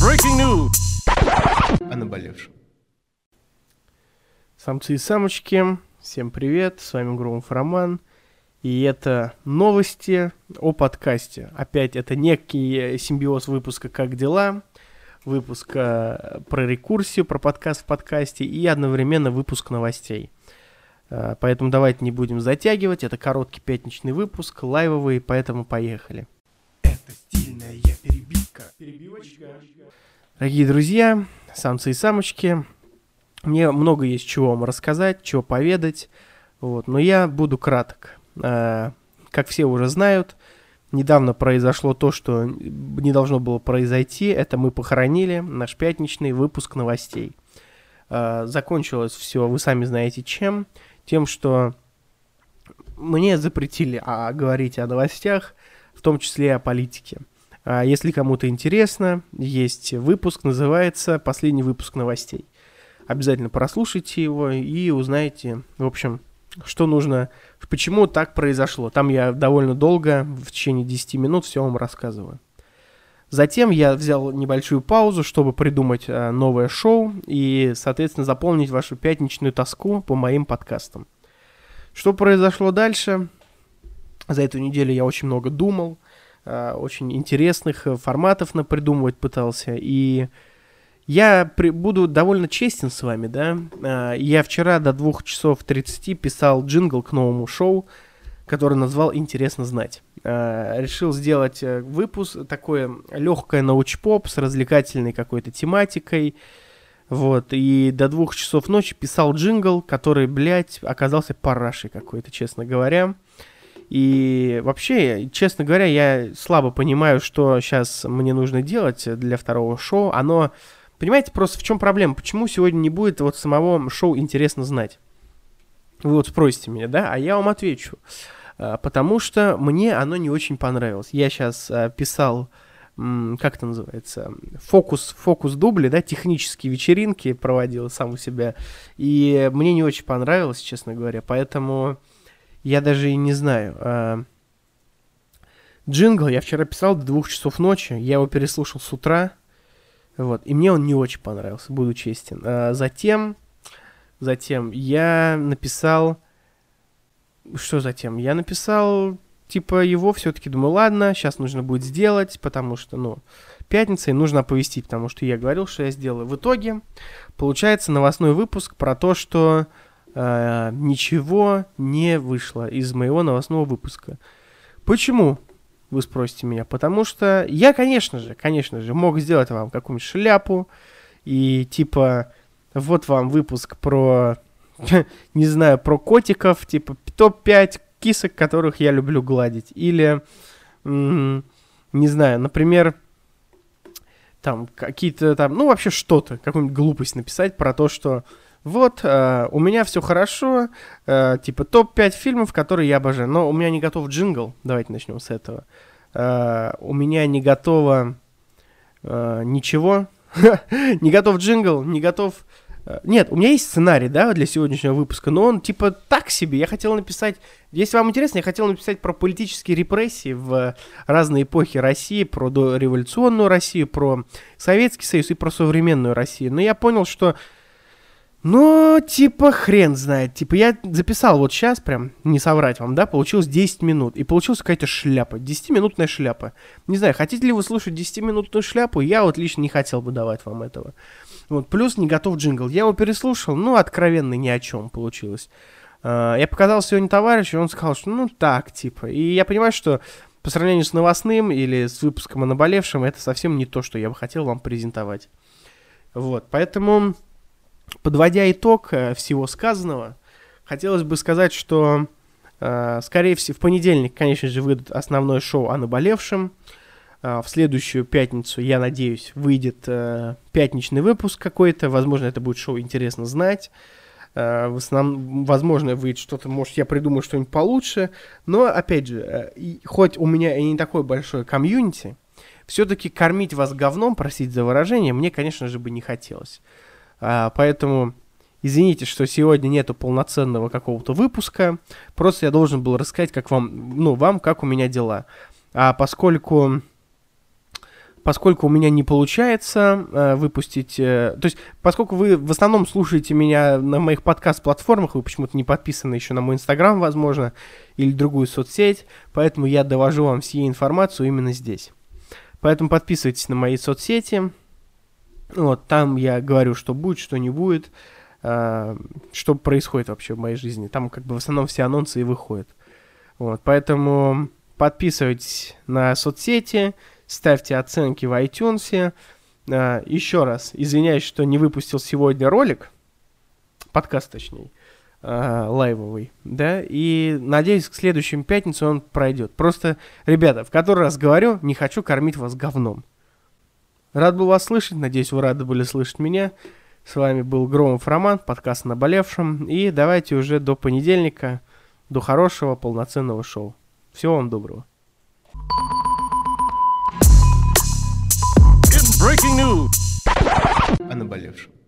Breaking news! О наболевшем. Самцы и самочки, всем привет, с вами Громов Роман. И это новости о подкасте. Опять это некий симбиоз выпуска «Как дела?», выпуска про рекурсию, про подкаст в подкасте и одновременно выпуск новостей. А, поэтому давайте не будем затягивать. Это короткий пятничный выпуск, лайвовый, поэтому поехали. Это стильная перебивка. Перебивочка. Дорогие друзья, самцы и самочки, мне много есть чего вам рассказать, чего поведать, вот, но я буду краток. Э, как все уже знают, недавно произошло то, что не должно было произойти. Это мы похоронили наш пятничный выпуск новостей. Э, закончилось все, вы сами знаете чем. Тем, что мне запретили а, говорить о новостях, в том числе о политике. А если кому-то интересно, есть выпуск, называется «Последний выпуск новостей». Обязательно прослушайте его и узнаете, в общем, что нужно, почему так произошло. Там я довольно долго, в течение 10 минут, все вам рассказываю. Затем я взял небольшую паузу, чтобы придумать э, новое шоу и, соответственно, заполнить вашу пятничную тоску по моим подкастам. Что произошло дальше? За эту неделю я очень много думал, э, очень интересных э, форматов напридумывать пытался, и я при, буду довольно честен с вами, да. Я вчера до 2 часов 30 писал джингл к новому шоу, который назвал «Интересно знать». А, решил сделать э, выпуск, такое легкое научпоп с развлекательной какой-то тематикой. Вот, и до двух часов ночи писал джингл, который, блядь, оказался парашей какой-то, честно говоря. И вообще, честно говоря, я слабо понимаю, что сейчас мне нужно делать для второго шоу. Оно Понимаете, просто в чем проблема? Почему сегодня не будет вот самого шоу «Интересно знать»? Вы вот спросите меня, да? А я вам отвечу. А, потому что мне оно не очень понравилось. Я сейчас а, писал, как это называется, фокус, фокус дубли, да, технические вечеринки проводил сам у себя. И мне не очень понравилось, честно говоря. Поэтому я даже и не знаю. А, джингл я вчера писал до двух часов ночи. Я его переслушал с утра. Вот. И мне он не очень понравился, буду честен. А, затем, затем я написал... Что затем? Я написал, типа, его все-таки думаю, ладно, сейчас нужно будет сделать, потому что, ну, пятница, и нужно оповестить, потому что я говорил, что я сделаю. В итоге получается новостной выпуск про то, что э, ничего не вышло из моего новостного выпуска. Почему? вы спросите меня, потому что я, конечно же, конечно же, мог сделать вам какую-нибудь шляпу и типа вот вам выпуск про, не знаю, про котиков, типа топ-5 кисок, которых я люблю гладить. Или, не знаю, например, там какие-то там, ну вообще что-то, какую-нибудь глупость написать про то, что вот, э, у меня все хорошо, э, типа топ-5 фильмов, которые я обожаю, но у меня не готов джингл, давайте начнем с этого. Э, у меня не готово э, ничего, не готов джингл, не готов... Э, нет, у меня есть сценарий, да, для сегодняшнего выпуска, но он типа так себе. Я хотел написать, если вам интересно, я хотел написать про политические репрессии в разные эпохи России, про дореволюционную Россию, про Советский Союз и про современную Россию. Но я понял, что ну, типа, хрен знает. Типа, я записал вот сейчас прям, не соврать вам, да, получилось 10 минут. И получилась какая-то шляпа, 10-минутная шляпа. Не знаю, хотите ли вы слушать 10-минутную шляпу? Я вот лично не хотел бы давать вам этого. Вот, плюс не готов джингл. Я его переслушал, ну, откровенно ни о чем получилось. Uh, я показал сегодня товарищу, и он сказал, что ну так, типа. И я понимаю, что по сравнению с новостным или с выпуском о наболевшем, это совсем не то, что я бы хотел вам презентовать. Вот, поэтому Подводя итог э, всего сказанного, хотелось бы сказать, что, э, скорее всего, в понедельник, конечно же, выйдет основное шоу о наболевшем. Э, в следующую пятницу, я надеюсь, выйдет пятничный выпуск какой-то. Возможно, это будет шоу «Интересно знать». В основном, возможно, выйдет что-то, может, я придумаю что-нибудь получше. Но, опять же, хоть у меня и не такое большое комьюнити, все-таки кормить вас говном, просить за выражение, мне, конечно же, бы не хотелось. А, поэтому Извините, что сегодня нету полноценного какого-то выпуска. Просто я должен был рассказать, как вам, ну, вам, как у меня дела. А поскольку поскольку у меня не получается э, выпустить... Э, то есть, поскольку вы в основном слушаете меня на моих подкаст-платформах, вы почему-то не подписаны еще на мой инстаграм, возможно, или другую соцсеть, поэтому я довожу вам всю информацию именно здесь. Поэтому подписывайтесь на мои соцсети. Вот, там я говорю, что будет, что не будет, э, что происходит вообще в моей жизни. Там как бы в основном все анонсы и выходят. Вот, поэтому подписывайтесь на соцсети, ставьте оценки в iTunes. А, еще раз, извиняюсь, что не выпустил сегодня ролик, подкаст точнее, а, лайвовый, да, и надеюсь, к следующему пятницу он пройдет. Просто, ребята, в который раз говорю, не хочу кормить вас говном. Рад был вас слышать, надеюсь, вы рады были слышать меня. С вами был Громов Роман, подкаст «Наболевшим». И давайте уже до понедельника, до хорошего полноценного шоу. Всего вам доброго. Breaking news. О наболевшем.